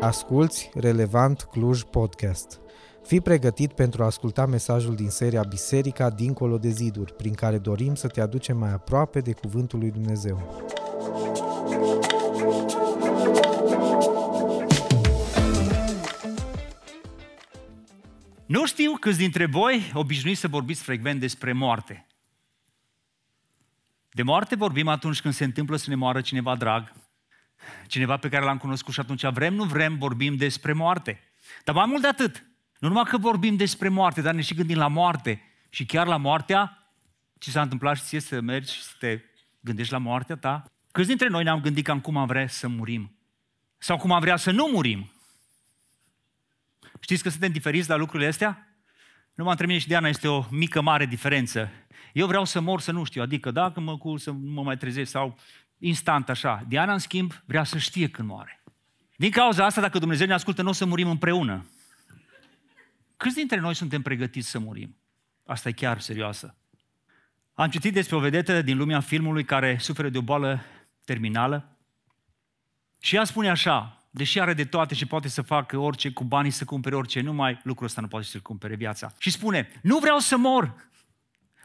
Asculți Relevant Cluj Podcast. Fii pregătit pentru a asculta mesajul din seria Biserica dincolo de ziduri, prin care dorim să te aducem mai aproape de Cuvântul lui Dumnezeu. Nu știu câți dintre voi obișnuiți să vorbiți frecvent despre moarte. De moarte vorbim atunci când se întâmplă să ne moară cineva drag, cineva pe care l-am cunoscut și atunci vrem, nu vrem, vorbim despre moarte. Dar mai mult de atât, nu numai că vorbim despre moarte, dar ne și gândim la moarte. Și chiar la moartea, ce s-a întâmplat și ție să mergi și să te gândești la moartea ta? Câți dintre noi ne-am gândit cam cum am vrea să murim? Sau cum am vrea să nu murim? Știți că suntem diferiți la lucrurile astea? Numai între mine și Diana este o mică, mare diferență. Eu vreau să mor să nu știu, adică dacă mă cul să mă mai trezesc sau instant așa. Diana, în schimb, vrea să știe când moare. Din cauza asta, dacă Dumnezeu ne ascultă, nu o să murim împreună. Câți dintre noi suntem pregătiți să murim? Asta e chiar serioasă. Am citit despre o vedetă din lumea filmului care suferă de o boală terminală și ea spune așa, deși are de toate și poate să facă orice cu banii, să cumpere orice, numai lucrul ăsta nu poate să-l cumpere viața. Și spune, nu vreau să mor,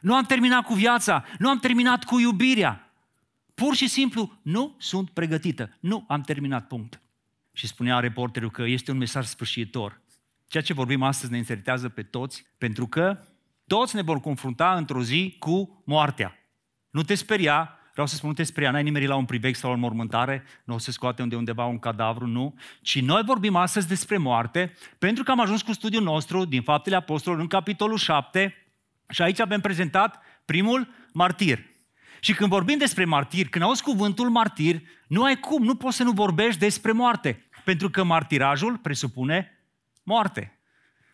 nu am terminat cu viața, nu am terminat cu iubirea. Pur și simplu nu sunt pregătită, nu am terminat, punct. Și spunea reporterul că este un mesaj sfârșitor. Ceea ce vorbim astăzi ne interesează pe toți, pentru că toți ne vom confrunta într-o zi cu moartea. Nu te speria, vreau să spun, nu te speria, n-ai nimeri la un privex sau o mormântare, nu o să scoate unde undeva un cadavru, nu. Ci noi vorbim astăzi despre moarte, pentru că am ajuns cu studiul nostru din Faptele Apostolilor în capitolul 7 și aici avem prezentat primul martir. Și când vorbim despre martir, când auzi cuvântul martir, nu ai cum, nu poți să nu vorbești despre moarte. Pentru că martirajul presupune moarte.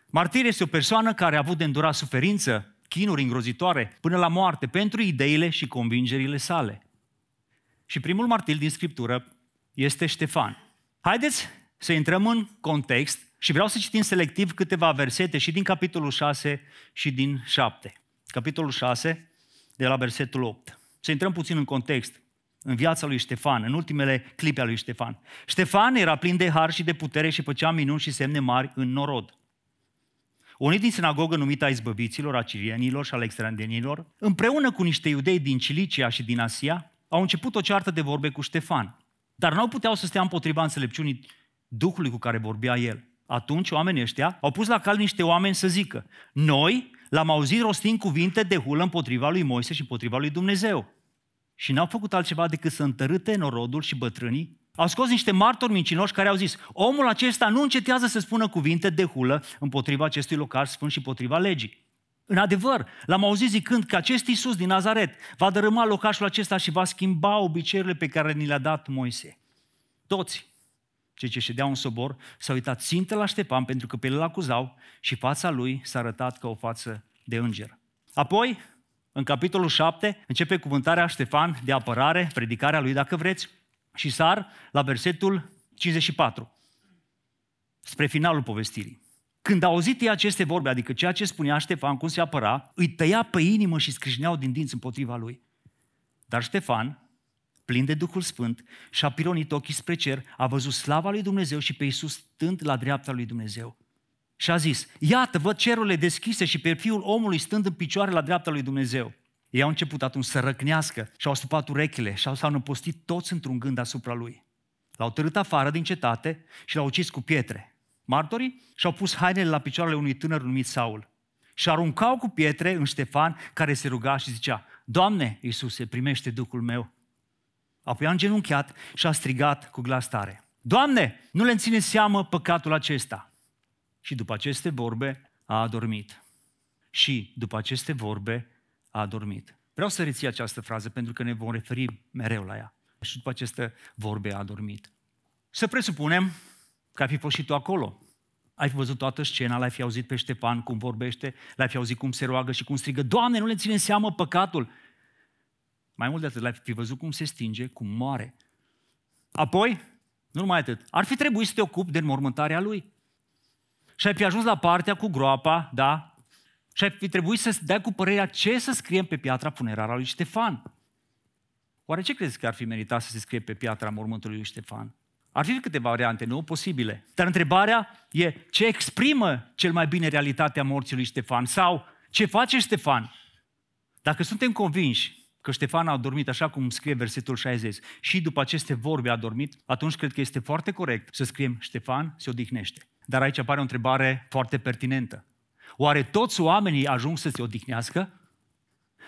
Martir este o persoană care a avut de îndurat suferință, chinuri îngrozitoare, până la moarte, pentru ideile și convingerile sale. Și primul martir din Scriptură este Ștefan. Haideți să intrăm în context și vreau să citim selectiv câteva versete și din capitolul 6 și din 7. Capitolul 6, de la versetul 8. Să intrăm puțin în context în viața lui Ștefan, în ultimele clipe ale lui Ștefan. Ștefan era plin de har și de putere și făcea minuni și semne mari în norod. Unii din sinagogă numită a izbăviților, a cirienilor și alexandrenilor, împreună cu niște iudei din Cilicia și din Asia, au început o ceartă de vorbe cu Ștefan. Dar nu puteau să stea împotriva înțelepciunii Duhului cu care vorbea el. Atunci oamenii ăștia au pus la cal niște oameni să zică, noi l-am auzit rostind cuvinte de hulă împotriva lui Moise și împotriva lui Dumnezeu și n-au făcut altceva decât să întărâte norodul și bătrânii, au scos niște martori mincinoși care au zis, omul acesta nu încetează să spună cuvinte de hulă împotriva acestui locaș sfânt și împotriva legii. În adevăr, l-am auzit zicând că acest Iisus din Nazaret va dărâma locașul acesta și va schimba obiceiurile pe care ni le-a dat Moise. Toți, cei ce ședeau în sobor, s-au uitat țintă la Ștepan pentru că pe el acuzau și fața lui s-a arătat ca o față de înger. Apoi, în capitolul 7 începe cuvântarea Ștefan de apărare, predicarea lui dacă vreți, și sar la versetul 54, spre finalul povestirii. Când a auzit ei aceste vorbe, adică ceea ce spunea Ștefan, cum se apăra, îi tăia pe inimă și scrișneau din dinți împotriva lui. Dar Ștefan, plin de Duhul Sfânt, și-a pironit ochii spre cer, a văzut slava lui Dumnezeu și pe Iisus stând la dreapta lui Dumnezeu. Și a zis, iată, văd cerurile deschise și pe fiul omului stând în picioare la dreapta lui Dumnezeu. Ei au început atunci să răcnească și au stupat urechile și s-au năpostit toți într-un gând asupra lui. L-au târât afară din cetate și l-au ucis cu pietre. Martorii și-au pus hainele la picioarele unui tânăr numit Saul. Și aruncau cu pietre în Ștefan, care se ruga și zicea, Doamne, Iisuse, primește Duhul meu. Apoi a îngenunchiat și a strigat cu glas tare. Doamne, nu le ține seamă păcatul acesta. Și după aceste vorbe a adormit. Și după aceste vorbe a adormit. Vreau să reții această frază pentru că ne vom referi mereu la ea. Și după aceste vorbe a adormit. Să presupunem că ai fi fost și tu acolo. Ai fi văzut toată scena, l-ai fi auzit pe Ștepan cum vorbește, l-ai fi auzit cum se roagă și cum strigă, Doamne, nu le ține în seamă păcatul. Mai mult de atât, l-ai fi văzut cum se stinge, cum moare. Apoi, nu numai atât, ar fi trebuit să te ocupi de înmormântarea lui. Și ai fi ajuns la partea cu groapa, da, și ar fi trebuit să dai cu părerea ce să scriem pe piatra funerară a lui Ștefan. Oare ce crezi că ar fi meritat să se scrie pe piatra mormântului lui Ștefan? Ar fi câteva variante, nu? Posibile. Dar întrebarea e ce exprimă cel mai bine realitatea morții lui Ștefan? Sau ce face Ștefan? Dacă suntem convinși că Ștefan a dormit așa cum scrie versetul 60 și după aceste vorbe a dormit, atunci cred că este foarte corect să scriem Ștefan se odihnește. Dar aici apare o întrebare foarte pertinentă. Oare toți oamenii ajung să se odihnească?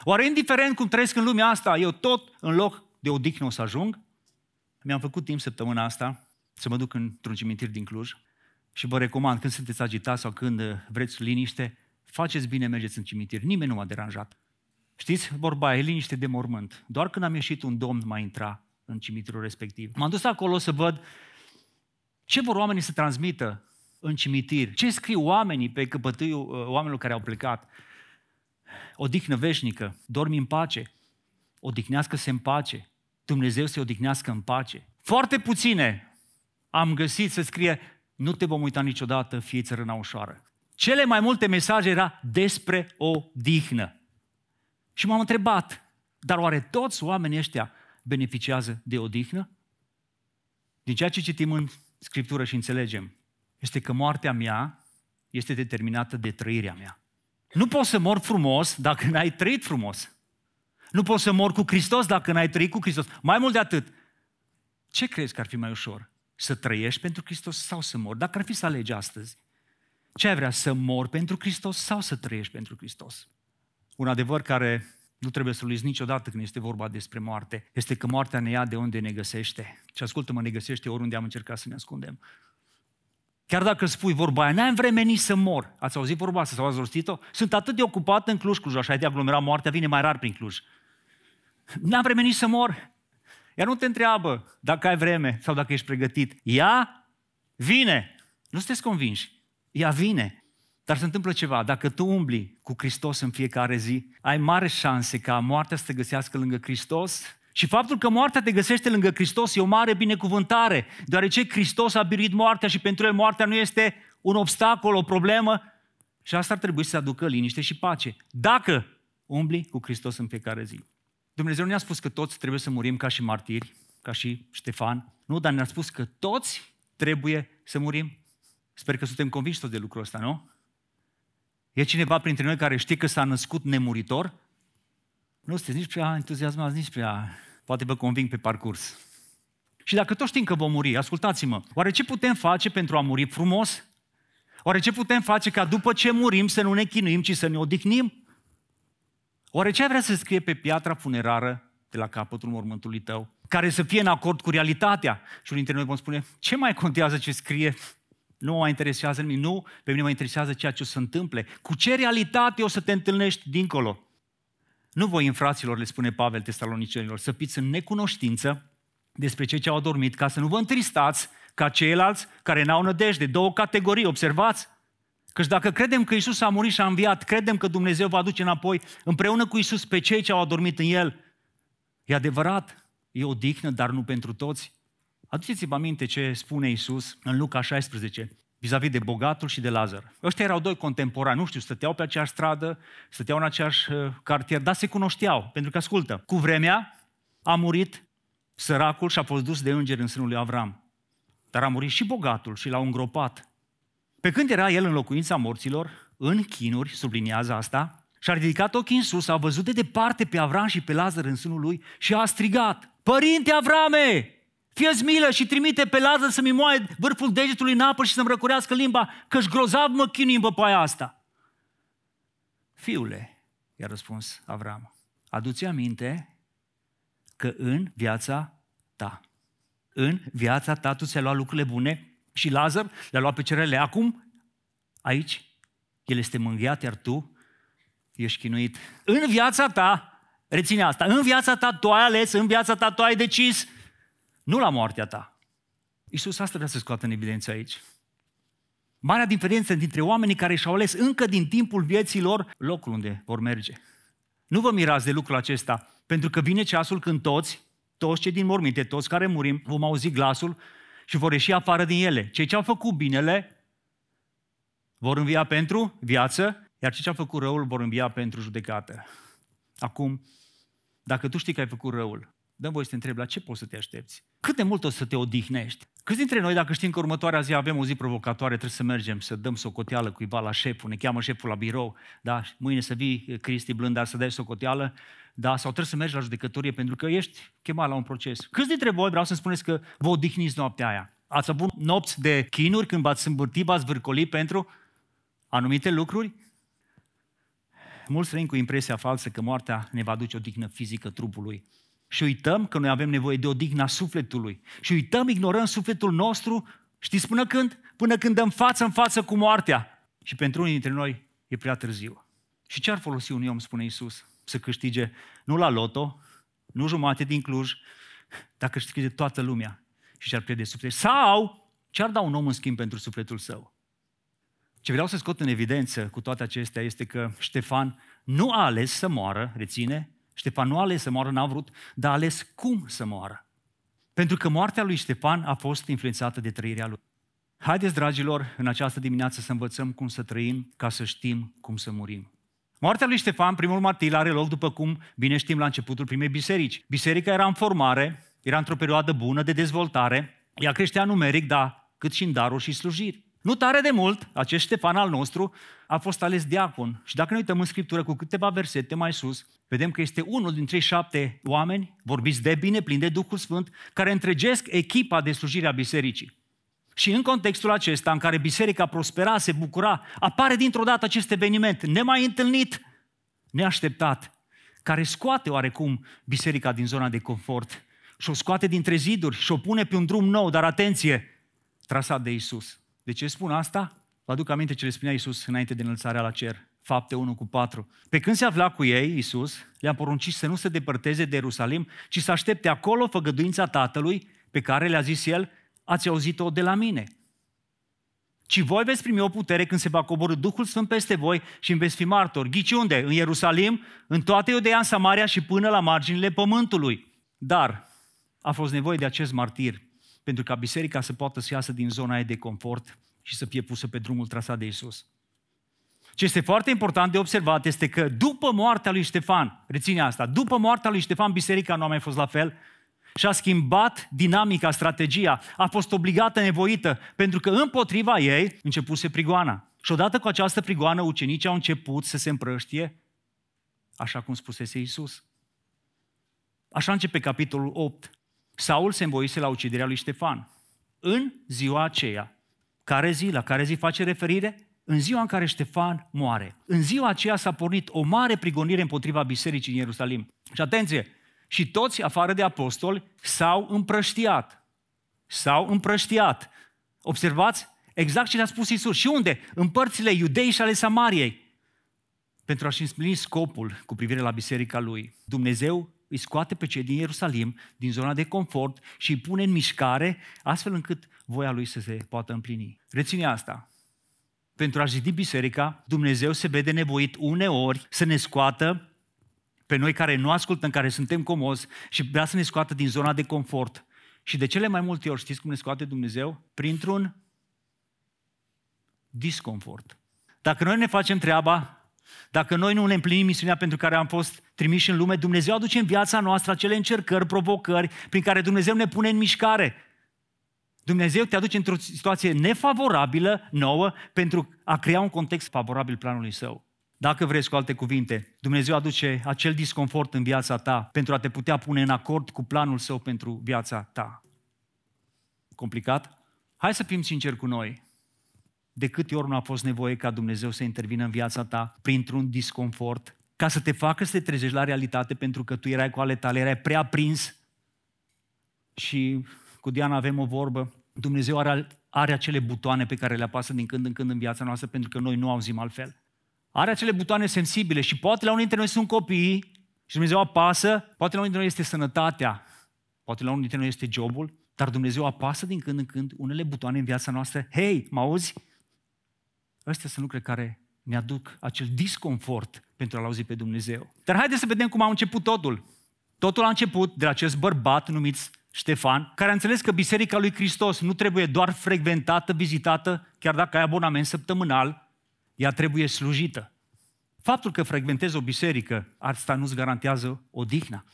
Oare indiferent cum trăiesc în lumea asta, eu tot în loc de odihnă o să ajung? Mi-am făcut timp săptămâna asta să mă duc într-un cimitir din Cluj și vă recomand, când sunteți agitați sau când vreți liniște, faceți bine, mergeți în cimitir. Nimeni nu m-a deranjat. Știți, vorba e liniște de mormânt. Doar când am ieșit un domn mai intra în cimitirul respectiv. M-am dus acolo să văd ce vor oamenii să transmită în cimitir, ce scriu oamenii pe căpătâiul uh, oamenilor care au plecat. O dihnă veșnică, dormi în pace, odihnească-se în pace, Dumnezeu se odihnească în pace. Foarte puține am găsit să scrie nu te vom uita niciodată, fie țărâna ușoară. Cele mai multe mesaje era despre o dihnă. Și m-am întrebat, dar oare toți oamenii ăștia beneficiază de odihnă? Din ceea ce citim în Scriptură și înțelegem, este că moartea mea este determinată de trăirea mea. Nu poți să mor frumos dacă n-ai trăit frumos. Nu poți să mor cu Hristos dacă n-ai trăit cu Hristos. Mai mult de atât, ce crezi că ar fi mai ușor? Să trăiești pentru Hristos sau să mor? Dacă ar fi să alegi astăzi, ce ai vrea, să mor pentru Hristos sau să trăiești pentru Hristos? Un adevăr care nu trebuie să-l uiți niciodată când este vorba despre moarte, este că moartea ne ia de unde ne găsește. Și ascultă-mă, ne găsește oriunde am încercat să ne ascundem. Chiar dacă spui vorba aia, n-am vreme nici să mor. Ați auzit vorba asta sau ați rostit-o? Sunt atât de ocupat în Cluj, Cluj, așa e de aglomerat, moartea vine mai rar prin Cluj. N-am vreme nici să mor. Ea nu te întreabă dacă ai vreme sau dacă ești pregătit. Ea vine. Nu sunteți convinși. Ea vine. Dar se întâmplă ceva. Dacă tu umbli cu Hristos în fiecare zi, ai mare șanse ca moartea să te găsească lângă Hristos și faptul că moartea te găsește lângă Hristos e o mare binecuvântare, deoarece Hristos a biruit moartea și pentru el moartea nu este un obstacol, o problemă și asta ar trebui să aducă liniște și pace. Dacă umbli cu Hristos în fiecare zi. Dumnezeu ne-a spus că toți trebuie să murim ca și martiri, ca și Ștefan. Nu, dar ne-a spus că toți trebuie să murim. Sper că suntem convinși toți de lucrul ăsta, nu? E cineva printre noi care știe că s-a născut nemuritor? Nu sunteți nici prea entuziasmați, nici prea... Poate vă conving pe parcurs. Și dacă toți știm că vom muri, ascultați-mă, oare ce putem face pentru a muri frumos? Oare ce putem face ca după ce murim să nu ne chinuim, ci să ne odihnim? Oare ce ai vrea să scrie pe piatra funerară de la capătul mormântului tău? Care să fie în acord cu realitatea? Și unul dintre noi vom spune, ce mai contează ce scrie nu mă interesează nimic. Nu, pe mine mă interesează ceea ce o să întâmple. Cu ce realitate o să te întâlnești dincolo? Nu voi, în fraților, le spune Pavel tesalonicenilor, să fiți în necunoștință despre cei ce au adormit, ca să nu vă întristați ca ceilalți care n-au nădejde. Două categorii, observați. Căci dacă credem că Isus a murit și a înviat, credem că Dumnezeu va aduce înapoi împreună cu Isus pe cei ce au adormit în El. E adevărat, e o dihnă, dar nu pentru toți. Aduceți-vă aminte ce spune Isus în Luca 16, vis-a-vis de bogatul și de Lazar. Ăștia erau doi contemporani, nu știu, stăteau pe aceeași stradă, stăteau în aceeași uh, cartier, dar se cunoșteau, pentru că, ascultă, cu vremea a murit săracul și a fost dus de îngeri în sânul lui Avram. Dar a murit și bogatul și l-au îngropat. Pe când era el în locuința morților, în chinuri, subliniază asta, și-a ridicat ochii în sus, a văzut de departe pe Avram și pe Lazar în sânul lui și a strigat, Părinte Avrame, fie milă și trimite pe Lazar să-mi moaie vârful degetului în apă și să-mi răcurească limba, că-și grozav mă chinui în băpaia asta. Fiule, i-a răspuns Avram, adu-ți aminte că în viața ta, în viața ta tu ți-ai luat lucrurile bune și Lazar le-a luat pe cerele. Acum, aici, el este mânghiat, iar tu ești chinuit. În viața ta, reține asta, în viața ta tu ai ales, în viața ta tu ai decis nu la moartea ta. Iisus asta vrea să scoată în evidență aici. Marea diferență dintre oamenii care și-au ales încă din timpul vieții lor locul unde vor merge. Nu vă mirați de lucrul acesta, pentru că vine ceasul când toți, toți cei din morminte, toți care murim, vom auzi glasul și vor ieși afară din ele. Cei ce au făcut binele vor învia pentru viață, iar cei ce au făcut răul vor învia pentru judecată. Acum, dacă tu știi că ai făcut răul, dăm voi să te întreb, la ce poți să te aștepți? Cât de mult o să te odihnești? Câți dintre noi, dacă știm că următoarea zi avem o zi provocatoare, trebuie să mergem, să dăm socoteală cuiva la șeful, ne cheamă șeful la birou, da? mâine să vii, Cristi Blândar, să dai socoteală, da? sau trebuie să mergi la judecătorie pentru că ești chemat la un proces. Câți dintre voi vreau să-mi spuneți că vă odihniți noaptea aia? Ați avut nopți de chinuri când v-ați îmbârtit, v-ați vârcolit pentru anumite lucruri? Mulți trăim cu impresia falsă că moartea ne va aduce o dignă fizică trupului. Și uităm că noi avem nevoie de o dignă sufletului. Și uităm, ignorăm sufletul nostru, știți până când? Până când dăm față în față cu moartea. Și pentru unii dintre noi e prea târziu. Și ce ar folosi un om, spune Isus, să câștige nu la loto, nu jumate din Cluj, dar câștige toată lumea și și-ar pierde sufletul. Sau ce-ar da un om în schimb pentru sufletul său? Ce vreau să scot în evidență cu toate acestea este că Ștefan nu a ales să moară, reține, Ștefan nu a ales să moară, n-a vrut, dar a ales cum să moară. Pentru că moartea lui Ștefan a fost influențată de trăirea lui. Haideți, dragilor, în această dimineață să învățăm cum să trăim ca să știm cum să murim. Moartea lui Ștefan, primul martir, are loc după cum bine știm la începutul primei biserici. Biserica era în formare, era într-o perioadă bună de dezvoltare, ea creștea numeric, dar cât și în daruri și slujiri. Nu tare de mult, acest Ștefan al nostru a fost ales diacon. Și dacă ne uităm în Scriptură cu câteva versete mai sus, vedem că este unul dintre cei șapte oameni, vorbiți de bine, plini de Duhul Sfânt, care întregesc echipa de slujire a bisericii. Și în contextul acesta, în care biserica prospera, se bucura, apare dintr-o dată acest eveniment nemai întâlnit, neașteptat, care scoate oarecum biserica din zona de confort și o scoate dintre ziduri și o pune pe un drum nou, dar atenție, trasat de Isus. De ce spun asta? Vă aduc aminte ce le spunea Isus înainte de înălțarea la cer. Fapte 1 cu 4. Pe când se afla cu ei, Isus le-a poruncit să nu se depărteze de Ierusalim, ci să aștepte acolo făgăduința Tatălui, pe care le-a zis El, ați auzit-o de la mine. Ci voi veți primi o putere când se va coborâ Duhul Sfânt peste voi și îmi veți fi martori. Ghici unde? În Ierusalim, în toate Iudeea, în Samaria și până la marginile pământului. Dar a fost nevoie de acest martir pentru ca biserica să poată să iasă din zona aia de confort și să fie pusă pe drumul trasat de Isus. Ce este foarte important de observat este că după moartea lui Ștefan, reține asta, după moartea lui Ștefan, biserica nu a mai fost la fel și a schimbat dinamica, strategia, a fost obligată, nevoită, pentru că împotriva ei începuse prigoana. Și odată cu această prigoană, ucenicii au început să se împrăștie, așa cum spusese Isus. Așa începe capitolul 8. Saul se învoise la uciderea lui Ștefan. În ziua aceea, care zi, la care zi face referire? În ziua în care Ștefan moare. În ziua aceea s-a pornit o mare prigonire împotriva bisericii în Ierusalim. Și atenție, și toți, afară de apostoli, s-au împrăștiat. S-au împrăștiat. Observați? Exact ce le-a spus Isus. Și unde? În părțile iudei și ale Samariei. Pentru a-și împlini scopul cu privire la biserica lui. Dumnezeu îi scoate pe cei din Ierusalim, din zona de confort și îi pune în mișcare, astfel încât voia lui să se poată împlini. Reține asta. Pentru a zidi biserica, Dumnezeu se vede nevoit uneori să ne scoată pe noi care nu ascultăm, care suntem comozi și vrea să ne scoată din zona de confort. Și de cele mai multe ori, știți cum ne scoate Dumnezeu? Printr-un disconfort. Dacă noi ne facem treaba, dacă noi nu ne împlinim misiunea pentru care am fost trimiși în lume, Dumnezeu aduce în viața noastră acele încercări, provocări prin care Dumnezeu ne pune în mișcare. Dumnezeu te aduce într-o situație nefavorabilă, nouă, pentru a crea un context favorabil planului său. Dacă vreți cu alte cuvinte, Dumnezeu aduce acel disconfort în viața ta pentru a te putea pune în acord cu planul său pentru viața ta. Complicat? Hai să fim sinceri cu noi de câte ori nu a fost nevoie ca Dumnezeu să intervină în viața ta printr-un disconfort, ca să te facă să te trezești la realitate pentru că tu erai cu ale tale, erai prea prins și cu Diana avem o vorbă, Dumnezeu are, are acele butoane pe care le apasă din când în când în viața noastră pentru că noi nu auzim altfel. Are acele butoane sensibile și poate la unii dintre noi sunt copii și Dumnezeu apasă, poate la unii dintre noi este sănătatea, poate la unii dintre noi este jobul, dar Dumnezeu apasă din când în când unele butoane în viața noastră. Hei, mă auzi? Astea sunt lucruri care ne aduc acel disconfort pentru a-L auzi pe Dumnezeu. Dar haideți să vedem cum a început totul. Totul a început de la acest bărbat numit Ștefan, care a înțeles că Biserica lui Hristos nu trebuie doar frecventată, vizitată, chiar dacă ai abonament săptămânal, ea trebuie slujită. Faptul că frecventezi o biserică, asta nu-ți garantează odihna.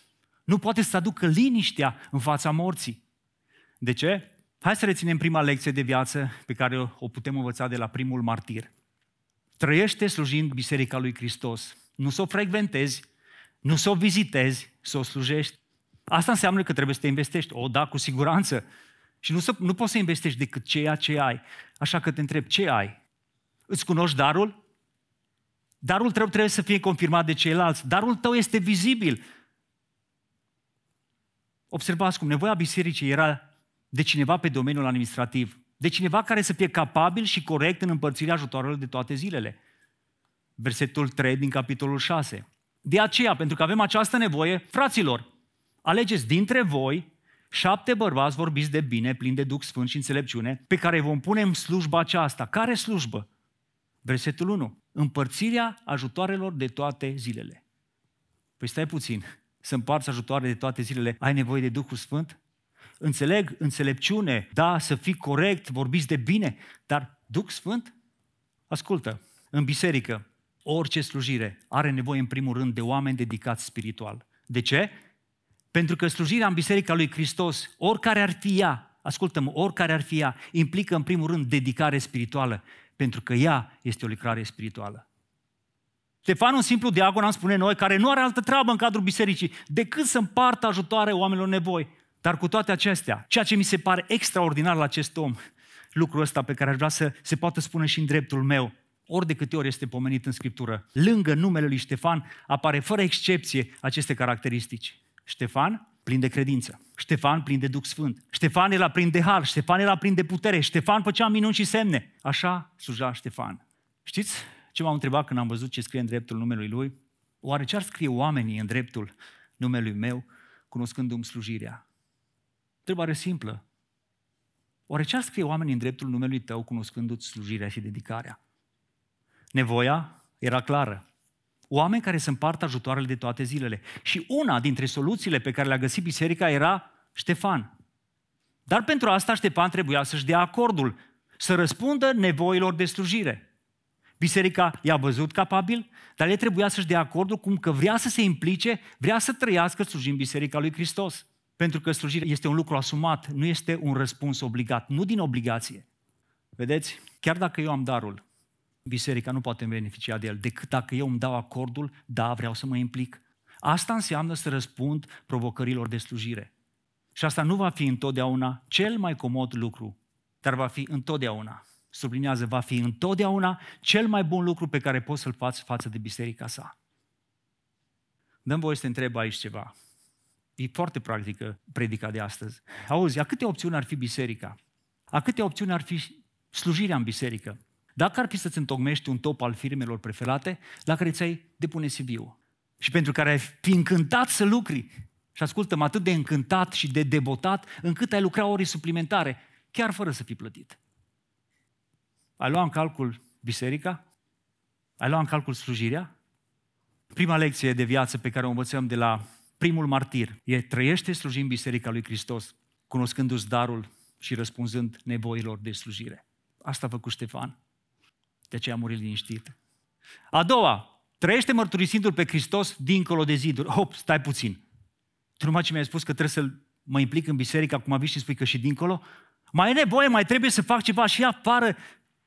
Nu poate să aducă liniștea în fața morții. De ce? Hai să reținem prima lecție de viață pe care o putem învăța de la primul martir. Trăiește slujind Biserica lui Hristos. Nu să o frecventezi, nu să o vizitezi, să o slujești. Asta înseamnă că trebuie să te investești. O, da, cu siguranță. Și nu, să, nu poți să investești decât ceea ce ai. Așa că te întreb, ce ai? Îți cunoști darul? Darul tău trebuie să fie confirmat de ceilalți. Darul tău este vizibil. Observați cum nevoia bisericii era de cineva pe domeniul administrativ, de cineva care să fie capabil și corect în împărțirea ajutoarelor de toate zilele. Versetul 3 din capitolul 6. De aceea, pentru că avem această nevoie, fraților, alegeți dintre voi șapte bărbați vorbiți de bine, plini de Duh Sfânt și înțelepciune, pe care vom pune în slujba aceasta. Care slujbă? Versetul 1. Împărțirea ajutoarelor de toate zilele. Păi stai puțin, să împarți ajutoare de toate zilele, ai nevoie de Duhul Sfânt? Înțeleg, înțelepciune, da, să fii corect, vorbiți de bine, dar Duh Sfânt? Ascultă, în biserică, orice slujire are nevoie în primul rând de oameni dedicați spiritual. De ce? Pentru că slujirea în Biserica lui Hristos, oricare ar fi ea, ascultă-mă, oricare ar fi ea, implică în primul rând dedicare spirituală, pentru că ea este o lucrare spirituală. Ștefan, un simplu diacon, am spune noi, care nu are altă treabă în cadrul bisericii decât să împartă ajutoare oamenilor nevoi. Dar cu toate acestea, ceea ce mi se pare extraordinar la acest om, lucrul ăsta pe care aș vrea să se poată spune și în dreptul meu, ori de câte ori este pomenit în Scriptură, lângă numele lui Ștefan apare fără excepție aceste caracteristici. Ștefan, plin de credință. Ștefan, plin de Duh Sfânt. Ștefan era plin de har. Ștefan era plin de putere. Ștefan făcea minuni și semne. Așa sluja Ștefan. Știți ce m-am întrebat când am văzut ce scrie în dreptul numelui lui? Oare ce ar scrie oamenii în dreptul numelui meu, cunoscându-mi slujirea? Întrebare simplă. Oare ce ar scrie oamenii în dreptul numelui tău, cunoscându-ți slujirea și dedicarea? Nevoia era clară. Oameni care se împartă ajutoarele de toate zilele. Și una dintre soluțiile pe care le-a găsit biserica era Ștefan. Dar pentru asta Ștefan trebuia să-și dea acordul, să răspundă nevoilor de slujire. Biserica i-a văzut capabil, dar el trebuia să-și dea acordul cum că vrea să se implice, vrea să trăiască slujind Biserica lui Hristos. Pentru că slujirea este un lucru asumat, nu este un răspuns obligat, nu din obligație. Vedeți? Chiar dacă eu am darul, biserica nu poate beneficia de el, decât dacă eu îmi dau acordul, da, vreau să mă implic. Asta înseamnă să răspund provocărilor de slujire. Și asta nu va fi întotdeauna cel mai comod lucru, dar va fi întotdeauna, sublinează, va fi întotdeauna cel mai bun lucru pe care poți să-l faci față de biserica sa. Dăm voie să te întreb aici ceva. E foarte practică predica de astăzi. Auzi, a câte opțiuni ar fi biserica? A câte opțiuni ar fi slujirea în biserică? Dacă ar fi să-ți întocmești un top al firmelor preferate la care ți-ai depune CV-ul și pentru care ai fi încântat să lucri și ascultă atât de încântat și de debotat încât ai lucra ore suplimentare, chiar fără să fii plătit. Ai luat în calcul biserica? Ai luat în calcul slujirea? Prima lecție de viață pe care o învățăm de la primul martir e trăiește slujind Biserica lui Hristos, cunoscându-ți darul și răspunzând nevoilor de slujire. Asta a făcut Ștefan. De aceea a murit liniștit. A doua, trăiește mărturisindu-L pe Hristos dincolo de ziduri. Hop, stai puțin. Tu numai ce mi-ai spus că trebuie să mă implic în biserică, acum vii și spui că și dincolo? Mai e nevoie, mai trebuie să fac ceva și afară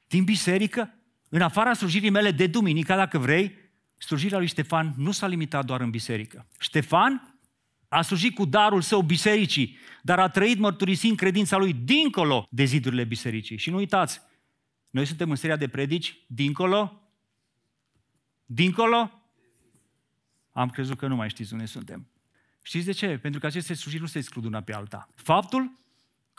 din biserică, în afara slujirii mele de duminica, dacă vrei, slujirea lui Ștefan nu s-a limitat doar în biserică. Ștefan a slujit cu darul său bisericii, dar a trăit mărturisind credința lui dincolo de zidurile bisericii. Și nu uitați, noi suntem în seria de predici dincolo, dincolo, am crezut că nu mai știți unde suntem. Știți de ce? Pentru că aceste slujiri nu se exclud una pe alta. Faptul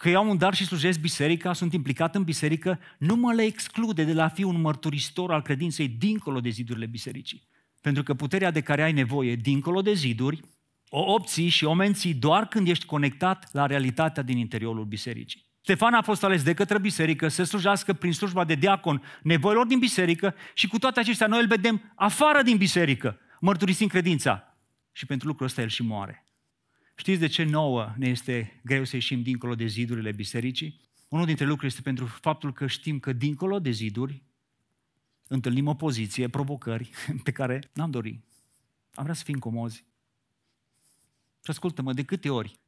că eu am un dar și slujesc biserica, sunt implicat în biserică, nu mă le exclude de la fi un mărturisitor al credinței dincolo de zidurile bisericii. Pentru că puterea de care ai nevoie dincolo de ziduri, o obții și o menții doar când ești conectat la realitatea din interiorul bisericii. Ștefan a fost ales de către biserică să slujească prin slujba de diacon nevoilor din biserică și cu toate acestea noi îl vedem afară din biserică, mărturisind credința. Și pentru lucrul ăsta el și moare. Știți de ce nouă ne este greu să ieșim dincolo de zidurile bisericii? Unul dintre lucruri este pentru faptul că știm că dincolo de ziduri întâlnim o poziție, provocări pe care n-am dorit. Am vrea să fim comozi. Și ascultă-mă, de câte ori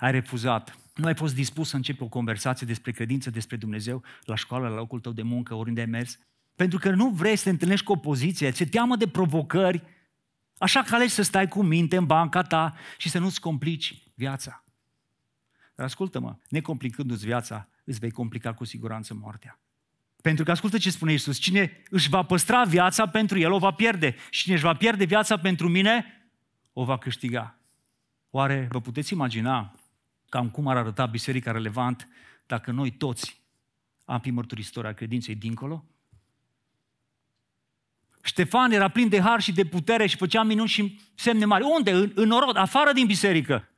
ai refuzat, nu ai fost dispus să începi o conversație despre credință, despre Dumnezeu, la școală, la locul tău de muncă, oriunde ai mers, pentru că nu vrei să te întâlnești cu opoziție, ți-e teamă de provocări, așa că alegi să stai cu minte în banca ta și să nu-ți complici viața. Dar ascultă-mă, necomplicându-ți viața, îți vei complica cu siguranță moartea. Pentru că ascultă ce spune Iisus, cine își va păstra viața pentru el o va pierde și cine își va pierde viața pentru mine o va câștiga. Oare vă puteți imagina cam cum ar arăta biserica relevant dacă noi toți am fi mărturisitori a credinței dincolo? Ștefan era plin de har și de putere și făcea minuni și semne mari. Unde? În, în orod, afară din biserică.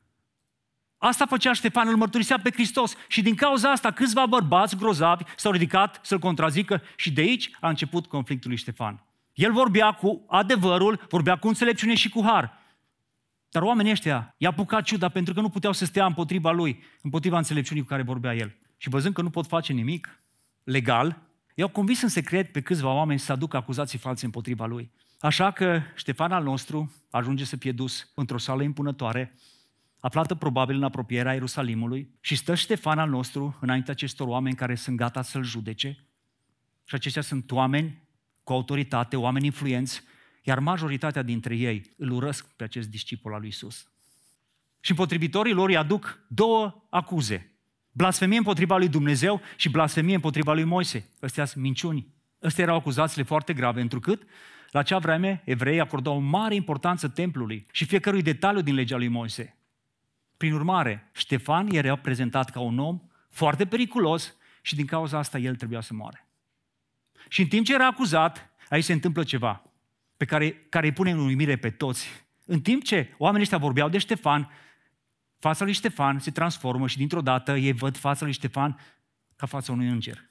Asta făcea Ștefan, îl mărturisea pe Hristos. Și din cauza asta câțiva bărbați grozavi s-au ridicat să-l contrazică și de aici a început conflictul lui Ștefan. El vorbea cu adevărul, vorbea cu înțelepciune și cu har. Dar oamenii ăștia i-a apucat ciuda pentru că nu puteau să stea împotriva lui, împotriva înțelepciunii cu care vorbea el. Și văzând că nu pot face nimic legal, i-au convins în secret pe câțiva oameni să aducă acuzații false împotriva lui. Așa că Ștefan al nostru ajunge să fie dus într-o sală impunătoare, aflată probabil în apropierea Ierusalimului, și stă Ștefan al nostru înainte acestor oameni care sunt gata să-l judece. Și aceștia sunt oameni cu autoritate, oameni influenți, iar majoritatea dintre ei îl urăsc pe acest discipol al lui Isus. Și împotrivitorii lor îi aduc două acuze. Blasfemie împotriva lui Dumnezeu și blasfemie împotriva lui Moise. Ăstea sunt minciuni. Ăstea erau acuzațiile foarte grave, întrucât la acea vreme evreii acordau o mare importanță templului și fiecărui detaliu din legea lui Moise. Prin urmare, Ștefan era prezentat ca un om foarte periculos și din cauza asta el trebuia să moare. Și în timp ce era acuzat, aici se întâmplă ceva pe care, care îi pune în uimire pe toți. În timp ce oamenii ăștia vorbeau de Ștefan, fața lui Ștefan se transformă și dintr-o dată ei văd fața lui Ștefan ca fața unui înger.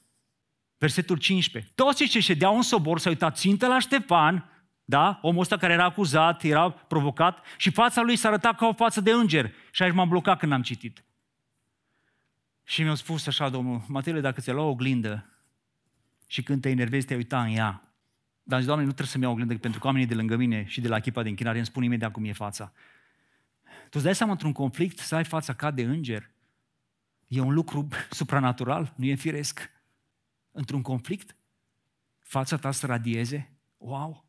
Versetul 15. Toți cei ce ședeau în sobor s-au uitat țintă la Ștefan, da? Omul ăsta care era acuzat, era provocat și fața lui s-a arătat ca o față de înger. Și aici m-am blocat când am citit. Și mi-a spus așa, domnul, Matele, dacă ți-a luat o oglindă și când te enervezi, te uita în ea, dar zic, Doamne, nu trebuie să-mi iau oglindă, pentru că oamenii de lângă mine și de la echipa de închinare îmi spun imediat cum e fața. Tu îți dai seama într-un conflict să ai fața ca de înger? E un lucru supranatural, nu e firesc. Într-un conflict, fața ta să radieze, wow!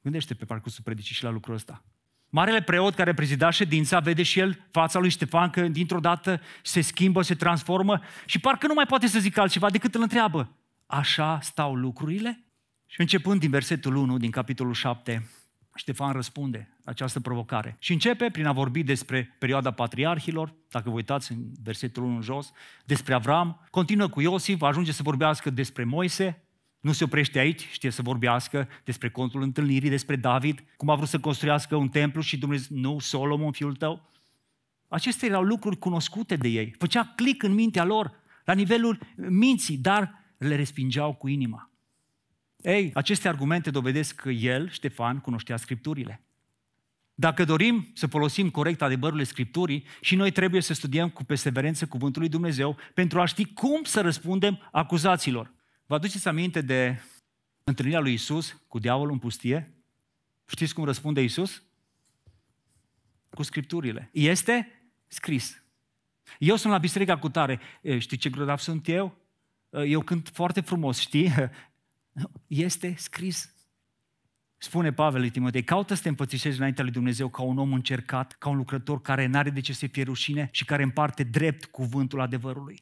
Gândește pe parcursul predicii și la lucrul ăsta. Marele preot care prezida ședința vede și el fața lui Ștefan că dintr-o dată se schimbă, se transformă și parcă nu mai poate să zică altceva decât îl întreabă. Așa stau lucrurile? Și începând din versetul 1, din capitolul 7, Ștefan răspunde la această provocare. Și începe prin a vorbi despre perioada patriarhilor, dacă vă uitați în versetul 1 în jos, despre Avram, continuă cu Iosif, ajunge să vorbească despre Moise, nu se oprește aici, știe să vorbească despre contul întâlnirii, despre David, cum a vrut să construiască un templu și Dumnezeu, nu, Solomon, fiul tău. Acestea erau lucruri cunoscute de ei. Făcea clic în mintea lor, la nivelul minții, dar le respingeau cu inima. Ei, aceste argumente dovedesc că el, Ștefan, cunoștea Scripturile. Dacă dorim să folosim corect adevărurile Scripturii și noi trebuie să studiem cu perseverență Cuvântul lui Dumnezeu pentru a ști cum să răspundem acuzațiilor. Vă aduceți aminte de întâlnirea lui Isus cu diavolul în pustie? Știți cum răspunde Isus? Cu Scripturile. Este scris. Eu sunt la biserica cu tare. Știi ce grozav sunt eu? Eu cânt foarte frumos, știi? Este scris. Spune Pavel lui Timotei, caută să te împățișezi înaintea lui Dumnezeu ca un om încercat, ca un lucrător care n-are de ce să fie rușine și care împarte drept cuvântul adevărului.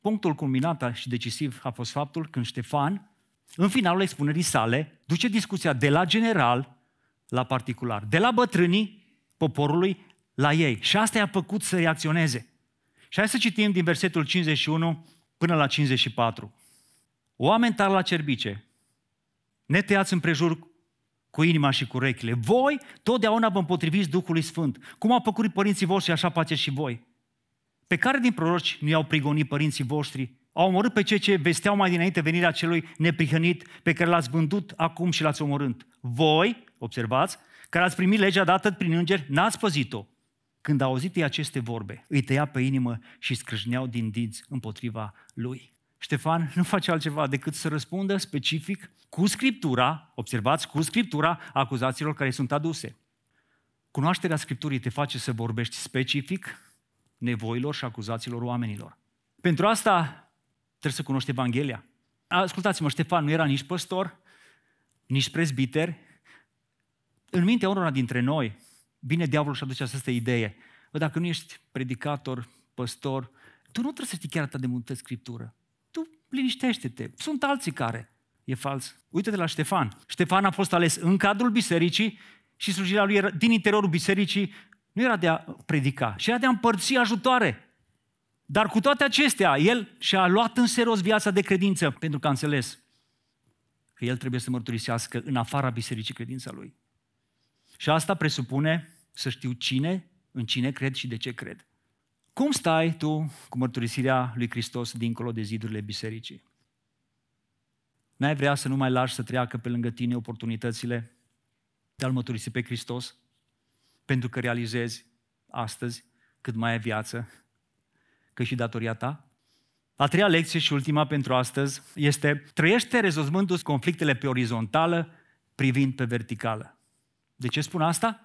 Punctul culminant și decisiv a fost faptul când Ștefan, în finalul expunerii sale, duce discuția de la general la particular, de la bătrânii poporului la ei. Și asta i-a făcut să reacționeze. Și hai să citim din versetul 51 până la 54. Oameni tari la cerbice, netăiați împrejur cu inima și cu urechile. Voi totdeauna vă împotriviți Duhului Sfânt. Cum au făcut părinții voștri, așa faceți și voi. Pe care din proroci nu i-au prigonit părinții voștri? Au omorât pe cei ce vesteau mai dinainte venirea celui neprihănit pe care l-ați vândut acum și l-ați omorât. Voi, observați, care ați primit legea dată prin îngeri, n-ați păzit-o. Când au auzit ei aceste vorbe, îi tăia pe inimă și scrâșneau din dinți împotriva lui. Ștefan nu face altceva decât să răspundă specific cu Scriptura, observați, cu Scriptura acuzațiilor care sunt aduse. Cunoașterea Scripturii te face să vorbești specific nevoilor și acuzațiilor oamenilor. Pentru asta trebuie să cunoști Evanghelia. Ascultați-mă, Ștefan nu era nici păstor, nici prezbiter. În mintea unora dintre noi, vine diavolul și aduce această idee. Bă, dacă nu ești predicator, păstor, tu nu trebuie să știi chiar atât de multă Scriptură. Tu liniștește-te. Sunt alții care. E fals. Uite-te la Ștefan. Ștefan a fost ales în cadrul bisericii și slujirea lui era, din interiorul bisericii nu era de a predica, și era de a împărți ajutoare. Dar cu toate acestea, el și-a luat în serios viața de credință, pentru că a înțeles că el trebuie să mărturisească în afara bisericii credința lui. Și asta presupune să știu cine, în cine cred și de ce cred. Cum stai tu cu mărturisirea lui Hristos dincolo de zidurile bisericii? N-ai vrea să nu mai lași să treacă pe lângă tine oportunitățile de a-L mărturisi pe Hristos? Pentru că realizezi astăzi, cât mai ai viață, că și datoria ta? A treia lecție și ultima pentru astăzi este trăiește rezolvându-ți conflictele pe orizontală privind pe verticală. De ce spun asta?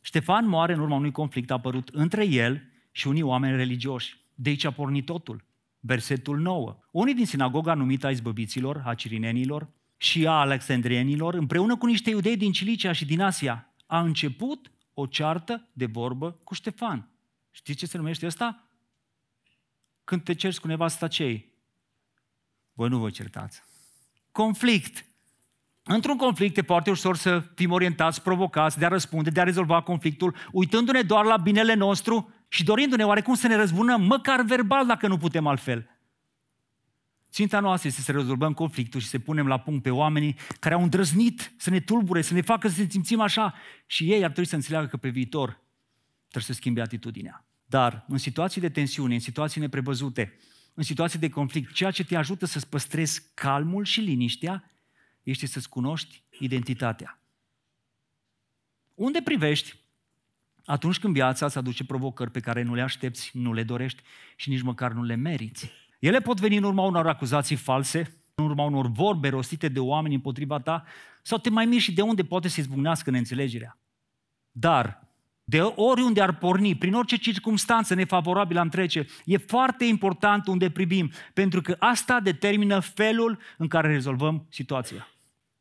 Ștefan moare în urma unui conflict apărut între el și unii oameni religioși. De aici a pornit totul. Versetul 9. Unii din sinagoga numită a izbăbiților, a cirinenilor și a alexandrienilor, împreună cu niște iudei din Cilicia și din Asia, a început o ceartă de vorbă cu Ștefan. Știți ce se numește asta? Când te ceri cu nevasta cei. Voi nu vă certați. Conflict. Într-un conflict e foarte ușor să fim orientați, provocați de a răspunde, de a rezolva conflictul, uitându-ne doar la binele nostru și dorindu-ne oarecum să ne răzbunăm, măcar verbal dacă nu putem altfel. Ținta noastră este să rezolvăm conflictul și să punem la punct pe oamenii care au îndrăznit să ne tulbure, să ne facă să ne simțim așa și ei ar trebui să înțeleagă că pe viitor trebuie să schimbe atitudinea. Dar în situații de tensiune, în situații neprevăzute, în situații de conflict, ceea ce te ajută să-ți păstrezi calmul și liniștea este să-ți cunoști identitatea. Unde privești atunci când viața îți aduce provocări pe care nu le aștepți, nu le dorești și nici măcar nu le meriți. Ele pot veni în urma unor acuzații false, în urma unor vorbe rostite de oameni împotriva ta, sau te mai miri și de unde poate să izbucnească neînțelegerea. Dar, de oriunde ar porni, prin orice circunstanță nefavorabilă am trece, e foarte important unde privim, pentru că asta determină felul în care rezolvăm situația.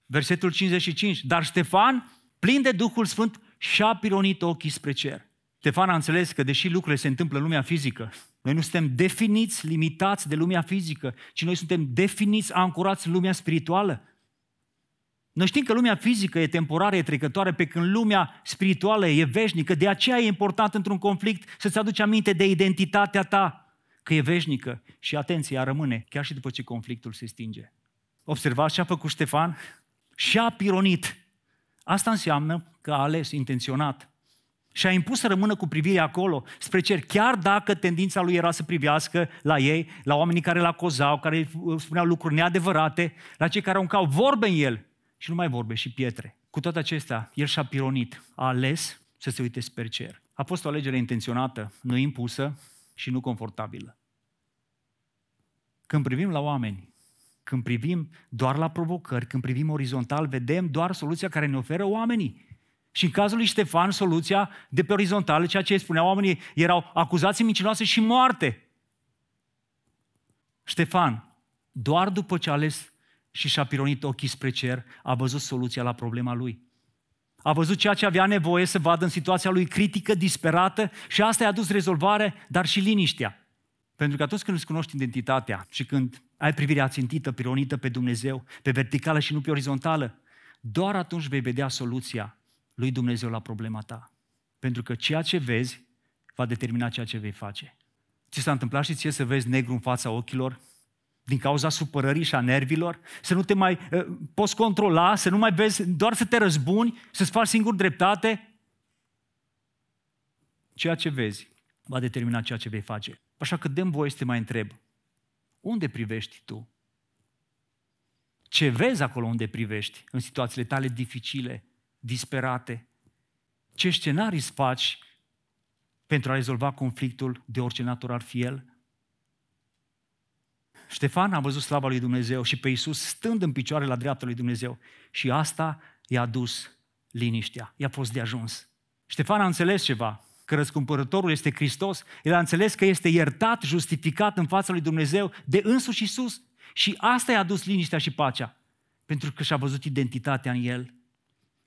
Versetul 55. Dar Ștefan, plin de Duhul Sfânt, și-a pironit ochii spre cer. Ștefan a înțeles că deși lucrurile se întâmplă în lumea fizică, noi nu suntem definiți, limitați de lumea fizică, ci noi suntem definiți, ancorați în lumea spirituală. Noi știm că lumea fizică e temporară, e trecătoare, pe când lumea spirituală e veșnică. De aceea e important într-un conflict să-ți aduci aminte de identitatea ta, că e veșnică. Și atenție, ea rămâne, chiar și după ce conflictul se stinge. Observați ce a făcut Ștefan? Și-a pironit. Asta înseamnă că a ales intenționat. Și a impus să rămână cu privirea acolo, spre cer, chiar dacă tendința lui era să privească la ei, la oamenii care l cozau, care spuneau lucruri neadevărate, la cei care aruncau vorbe în el și nu mai vorbe, și pietre. Cu toate acestea, el și-a pironit, a ales să se uite spre cer. A fost o alegere intenționată, nu impusă și nu confortabilă. Când privim la oameni, când privim doar la provocări, când privim orizontal, vedem doar soluția care ne oferă oamenii. Și în cazul lui Ștefan, soluția de pe orizontală, ceea ce spuneau oamenii, erau acuzații mincinoase și moarte. Ștefan, doar după ce a ales și și-a pironit ochii spre cer, a văzut soluția la problema lui. A văzut ceea ce avea nevoie să vadă în situația lui critică, disperată și asta i-a dus rezolvare, dar și liniștea. Pentru că atunci când îți cunoști identitatea și când ai privirea țintită, pironită pe Dumnezeu, pe verticală și nu pe orizontală, doar atunci vei vedea soluția lui Dumnezeu la problema ta. Pentru că ceea ce vezi va determina ceea ce vei face. Ți s-a întâmplat și ție să vezi negru în fața ochilor? Din cauza supărării și a nervilor? Să nu te mai uh, poți controla, să nu mai vezi, doar să te răzbuni, să-ți faci singur dreptate? Ceea ce vezi va determina ceea ce vei face. Așa că dăm voie să te mai întreb. Unde privești tu? Ce vezi acolo unde privești, în situațiile tale dificile, disperate? Ce scenarii îți faci pentru a rezolva conflictul de orice natură ar fi el? Ștefan a văzut slava lui Dumnezeu și pe Iisus stând în picioare la dreapta lui Dumnezeu și asta i-a dus liniștea, i-a fost de ajuns. Ștefan a înțeles ceva, că răscumpărătorul este Hristos, el a înțeles că este iertat, justificat în fața lui Dumnezeu de însuși Isus. Și asta i-a adus liniștea și pacea, pentru că și-a văzut identitatea în el.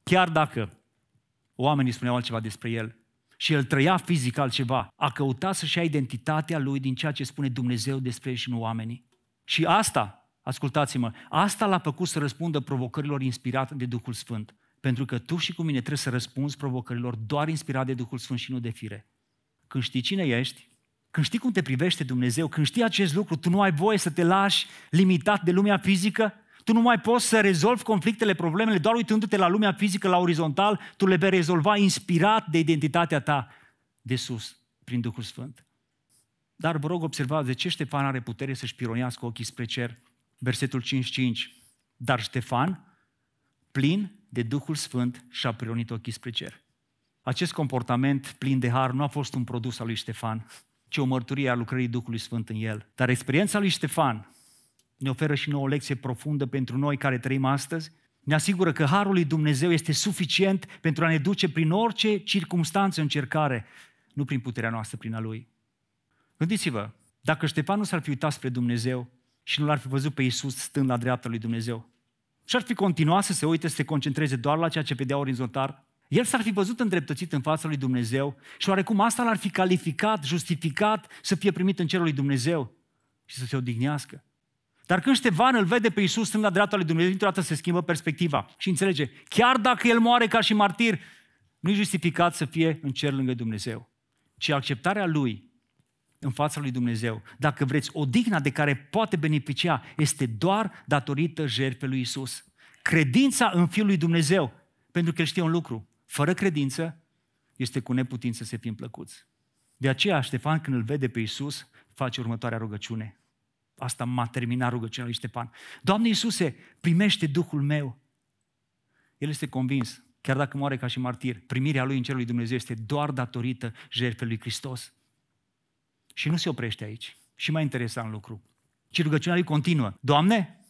Chiar dacă oamenii spuneau altceva despre el și el trăia fizic altceva, a căutat să-și ia identitatea lui din ceea ce spune Dumnezeu despre el și nu oamenii. Și asta, ascultați-mă, asta l-a făcut să răspundă provocărilor inspirate de Duhul Sfânt. Pentru că tu și cu mine trebuie să răspunzi provocărilor doar inspirat de Duhul Sfânt și nu de fire. Când știi cine ești, când știi cum te privește Dumnezeu, când știi acest lucru, tu nu ai voie să te lași limitat de lumea fizică, tu nu mai poți să rezolvi conflictele, problemele, doar uitându-te la lumea fizică, la orizontal, tu le vei rezolva inspirat de identitatea ta de sus, prin Duhul Sfânt. Dar vă rog, observați de ce Ștefan are putere să-și pironească ochii spre cer. Versetul 5.5. Dar Ștefan, plin de Duhul Sfânt, și-a pironit ochii spre cer. Acest comportament plin de har nu a fost un produs al lui Ștefan, ci o mărturie a lucrării Duhului Sfânt în el. Dar experiența lui Ștefan ne oferă și nouă o lecție profundă pentru noi care trăim astăzi. Ne asigură că Harul lui Dumnezeu este suficient pentru a ne duce prin orice circunstanță încercare, nu prin puterea noastră, prin a Lui. Gândiți-vă, dacă Ștefan nu s-ar fi uitat spre Dumnezeu și nu l-ar fi văzut pe Iisus stând la dreapta lui Dumnezeu, și ar fi continuat să se uite, să se concentreze doar la ceea ce vedea orizontal, el s-ar fi văzut îndreptățit în fața lui Dumnezeu și oarecum asta l-ar fi calificat, justificat să fie primit în cerul lui Dumnezeu și să se odihnească. Dar când Ștevan îl vede pe Iisus stând la dreapta lui Dumnezeu, dintr-o dată se schimbă perspectiva și înțelege, chiar dacă el moare ca și martir, nu e justificat să fie în cer lângă Dumnezeu, ci acceptarea lui în fața lui Dumnezeu, dacă vreți, odihna de care poate beneficia este doar datorită jertfei lui Isus. Credința în Fiul lui Dumnezeu, pentru că El știe un lucru, fără credință este cu neputință să fim plăcuți. De aceea Ștefan când îl vede pe Isus, face următoarea rugăciune. Asta m-a terminat rugăciunea lui Ștefan. Doamne Iisuse, primește Duhul meu. El este convins, chiar dacă moare ca și martir, primirea lui în cerul lui Dumnezeu este doar datorită jertfei lui Hristos. Și nu se oprește aici. Și mai interesant lucru. Ci rugăciunea lui continuă. Doamne,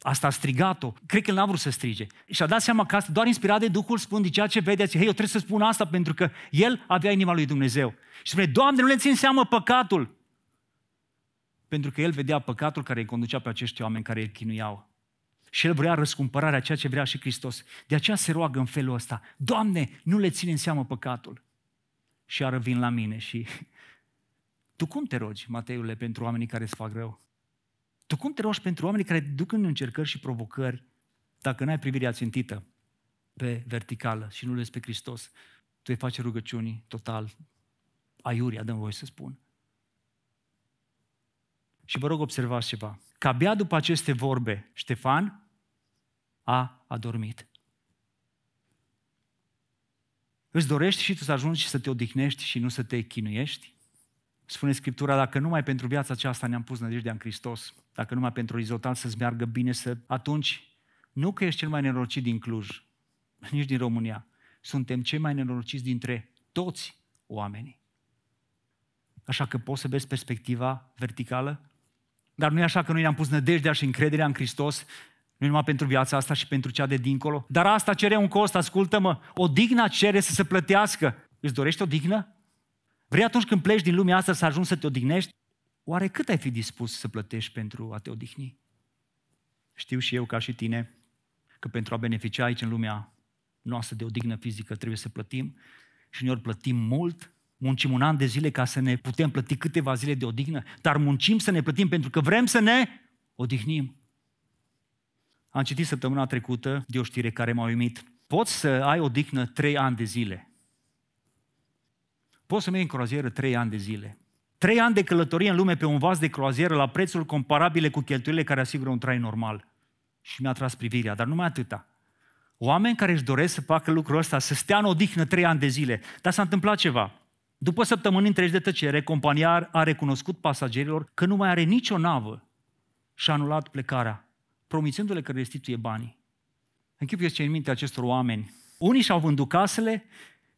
Asta a strigat-o. Cred că el n-a vrut să strige. Și a dat seama că asta doar inspirat de Duhul Sfânt, de ceea ce vedeți. Hei, eu trebuie să spun asta pentru că el avea inima lui Dumnezeu. Și spune, Doamne, nu le țin seamă păcatul. Pentru că el vedea păcatul care îi conducea pe acești oameni care îl chinuiau. Și el vrea răscumpărarea, ceea ce vrea și Hristos. De aceea se roagă în felul ăsta. Doamne, nu le ține în seamă păcatul. Și iară vin la mine și tu cum te rogi, Mateule, pentru oamenii care îți fac rău? Tu cum te rogi pentru oamenii care duc în încercări și provocări dacă n-ai privirea țintită pe verticală și nu le pe Hristos? Tu îi faci rugăciuni total aiuria, dăm voi să spun. Și vă rog observați ceva. Că abia după aceste vorbe, Ștefan a adormit. Îți dorești și tu să ajungi să te odihnești și nu să te chinuiești? Spune Scriptura, dacă numai pentru viața aceasta ne-am pus nădejdea în Hristos, dacă numai pentru orizontal să-ți meargă bine, să atunci nu că ești cel mai nenorocit din Cluj, nici din România. Suntem cei mai nenorociți dintre toți oamenii. Așa că poți să vezi perspectiva verticală? Dar nu e așa că noi ne-am pus nădejdea și încrederea în Hristos, nu numai pentru viața asta și pentru cea de dincolo. Dar asta cere un cost, ascultă-mă. O digna cere să se plătească. Îți dorești o dignă? Vrei atunci când pleci din lumea asta să ajungi să te odihnești? Oare cât ai fi dispus să plătești pentru a te odihni? Știu și eu, ca și tine, că pentru a beneficia aici în lumea noastră de odihnă fizică trebuie să plătim și uneori plătim mult, muncim un an de zile ca să ne putem plăti câteva zile de odihnă, dar muncim să ne plătim pentru că vrem să ne odihnim. Am citit săptămâna trecută de o știre care m-a uimit. Poți să ai odihnă trei ani de zile, Poți să mergi în croazieră trei ani de zile. Trei ani de călătorie în lume pe un vas de croazieră la prețuri comparabile cu cheltuielile care asigură un trai normal. Și mi-a tras privirea, dar numai atâta. Oameni care își doresc să facă lucrul ăsta, să stea în odihnă trei ani de zile. Dar s-a întâmplat ceva. După săptămâni întregi de tăcere, compania a recunoscut pasagerilor că nu mai are nicio navă și a anulat plecarea, promițându-le că restituie banii. Închipuiesc ce în minte acestor oameni. Unii și-au vândut casele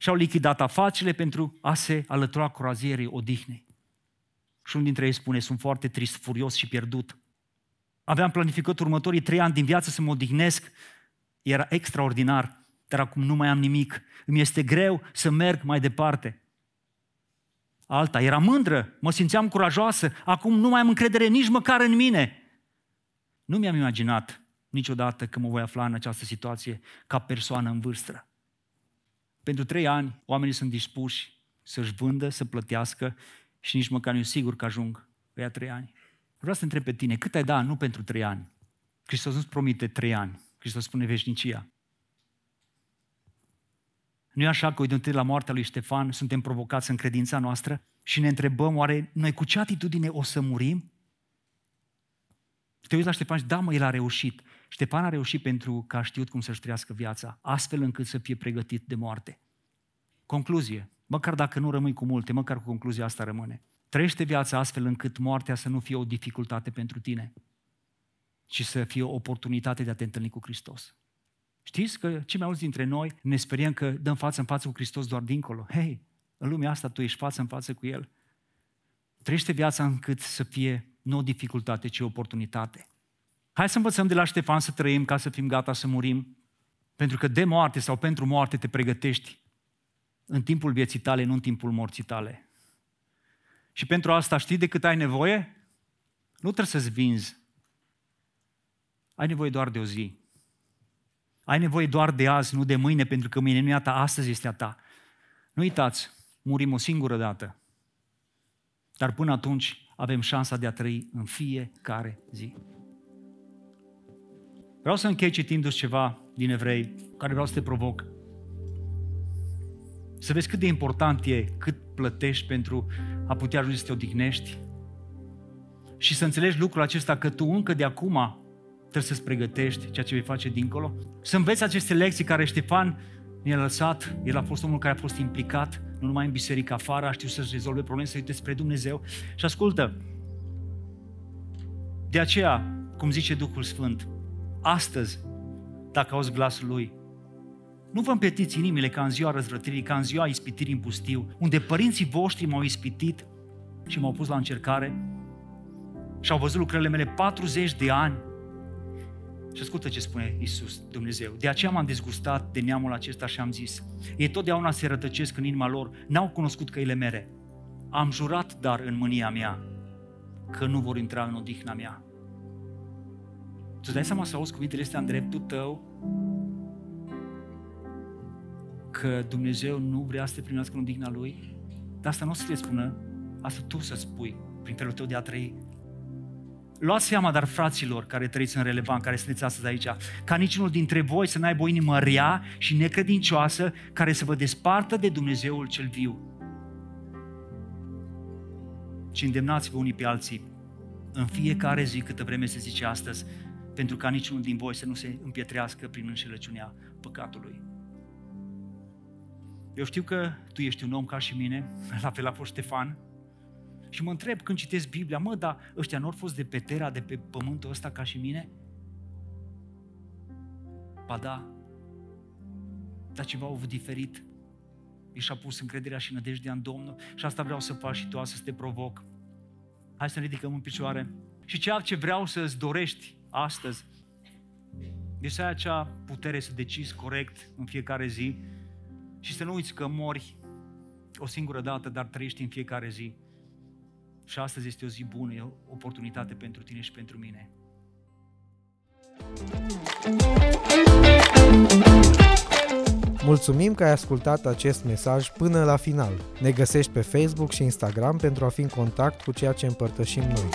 și-au lichidat afacerile pentru a se alătura croazierii odihnei. Și unul dintre ei spune, sunt foarte trist, furios și pierdut. Aveam planificat următorii trei ani din viață să mă odihnesc. Era extraordinar. dar acum nu mai am nimic. Îmi este greu să merg mai departe. Alta, era mândră, mă simțeam curajoasă, acum nu mai am încredere nici măcar în mine. Nu mi-am imaginat niciodată că mă voi afla în această situație ca persoană în vârstă. Pentru trei ani, oamenii sunt dispuși să-și vândă, să plătească și nici măcar nu sigur că ajung pe ea trei ani. Vreau să întreb pe tine, cât ai da nu pentru trei ani? Hristos nu-ți promite trei ani. Hristos spune veșnicia. Nu e așa că, uitându la moartea lui Ștefan, suntem provocați în credința noastră și ne întrebăm, oare noi cu ce atitudine o să murim? Te uiți la Ștefan și da, mă, el a reușit. Ștefan a reușit pentru că a știut cum să-și trăiască viața, astfel încât să fie pregătit de moarte. Concluzie, măcar dacă nu rămâi cu multe, măcar cu concluzia asta rămâne. Trăiește viața astfel încât moartea să nu fie o dificultate pentru tine, ci să fie o oportunitate de a te întâlni cu Hristos. Știți că cei mai mulți dintre noi ne speriem că dăm față în față cu Hristos doar dincolo. Hei, în lumea asta tu ești față în față cu El. Trăiește viața încât să fie nu o dificultate, ci o oportunitate. Hai să învățăm de la Ștefan să trăim ca să fim gata să murim. Pentru că de moarte sau pentru moarte te pregătești în timpul vieții tale, nu în timpul morții tale. Și pentru asta știi de cât ai nevoie? Nu trebuie să-ți vinzi. Ai nevoie doar de o zi. Ai nevoie doar de azi, nu de mâine, pentru că mâine nu e a ta, astăzi este a ta. Nu uitați, murim o singură dată. Dar până atunci avem șansa de a trăi în fiecare zi. Vreau să închei citindu-ți ceva din evrei, care vreau să te provoc. Să vezi cât de important e, cât plătești pentru a putea ajunge să te odihnești. Și să înțelegi lucrul acesta că tu încă de acum trebuie să-ți pregătești ceea ce vei face dincolo. Să înveți aceste lecții care Ștefan ne-a lăsat. El a fost omul care a fost implicat, nu numai în biserică afară, a știut să-și rezolve probleme, să uite spre Dumnezeu. Și ascultă, de aceea, cum zice Duhul Sfânt, astăzi, dacă auzi glasul Lui, nu vă împetiți inimile ca în ziua răzvrătirii, ca în ziua ispitirii în pustiu, unde părinții voștri m-au ispitit și m-au pus la încercare și au văzut lucrările mele 40 de ani. Și ascultă ce spune Isus, Dumnezeu. De aceea m-am dezgustat de neamul acesta și am zis, ei totdeauna se rătăcesc în inima lor, n-au cunoscut căile mere. Am jurat dar în mânia mea că nu vor intra în odihna mea. Tu dai seama să auzi cuvintele astea în dreptul tău că Dumnezeu nu vrea să te primească în odihna Lui? Dar asta nu o să te spună, asta tu să spui prin felul tău de a trăi. Luați seama, dar fraților care trăiți în relevant, care sunteți astăzi aici, ca niciunul dintre voi să n-aibă o inimă rea și necredincioasă care să vă despartă de Dumnezeul cel viu. Și îndemnați-vă unii pe alții în fiecare zi câtă vreme se zice astăzi, pentru ca niciunul din voi să nu se împietrească prin înșelăciunea păcatului. Eu știu că tu ești un om ca și mine, la fel a fost Ștefan, și mă întreb când citesc Biblia, mă, dar ăștia nu au fost de pe tera, de pe pământul ăsta ca și mine? Ba da, dar ceva au avut diferit. I și-a pus încrederea și nădejdea în Domnul și asta vreau să faci și tu astăzi să te provoc. Hai să ne ridicăm în picioare. Și ceea ce vreau să-ți dorești astăzi, este să ai acea putere să decizi corect în fiecare zi și să nu uiți că mori o singură dată, dar trăiești în fiecare zi. Și astăzi este o zi bună, e o oportunitate pentru tine și pentru mine. Mulțumim că ai ascultat acest mesaj până la final. Ne găsești pe Facebook și Instagram pentru a fi în contact cu ceea ce împărtășim noi.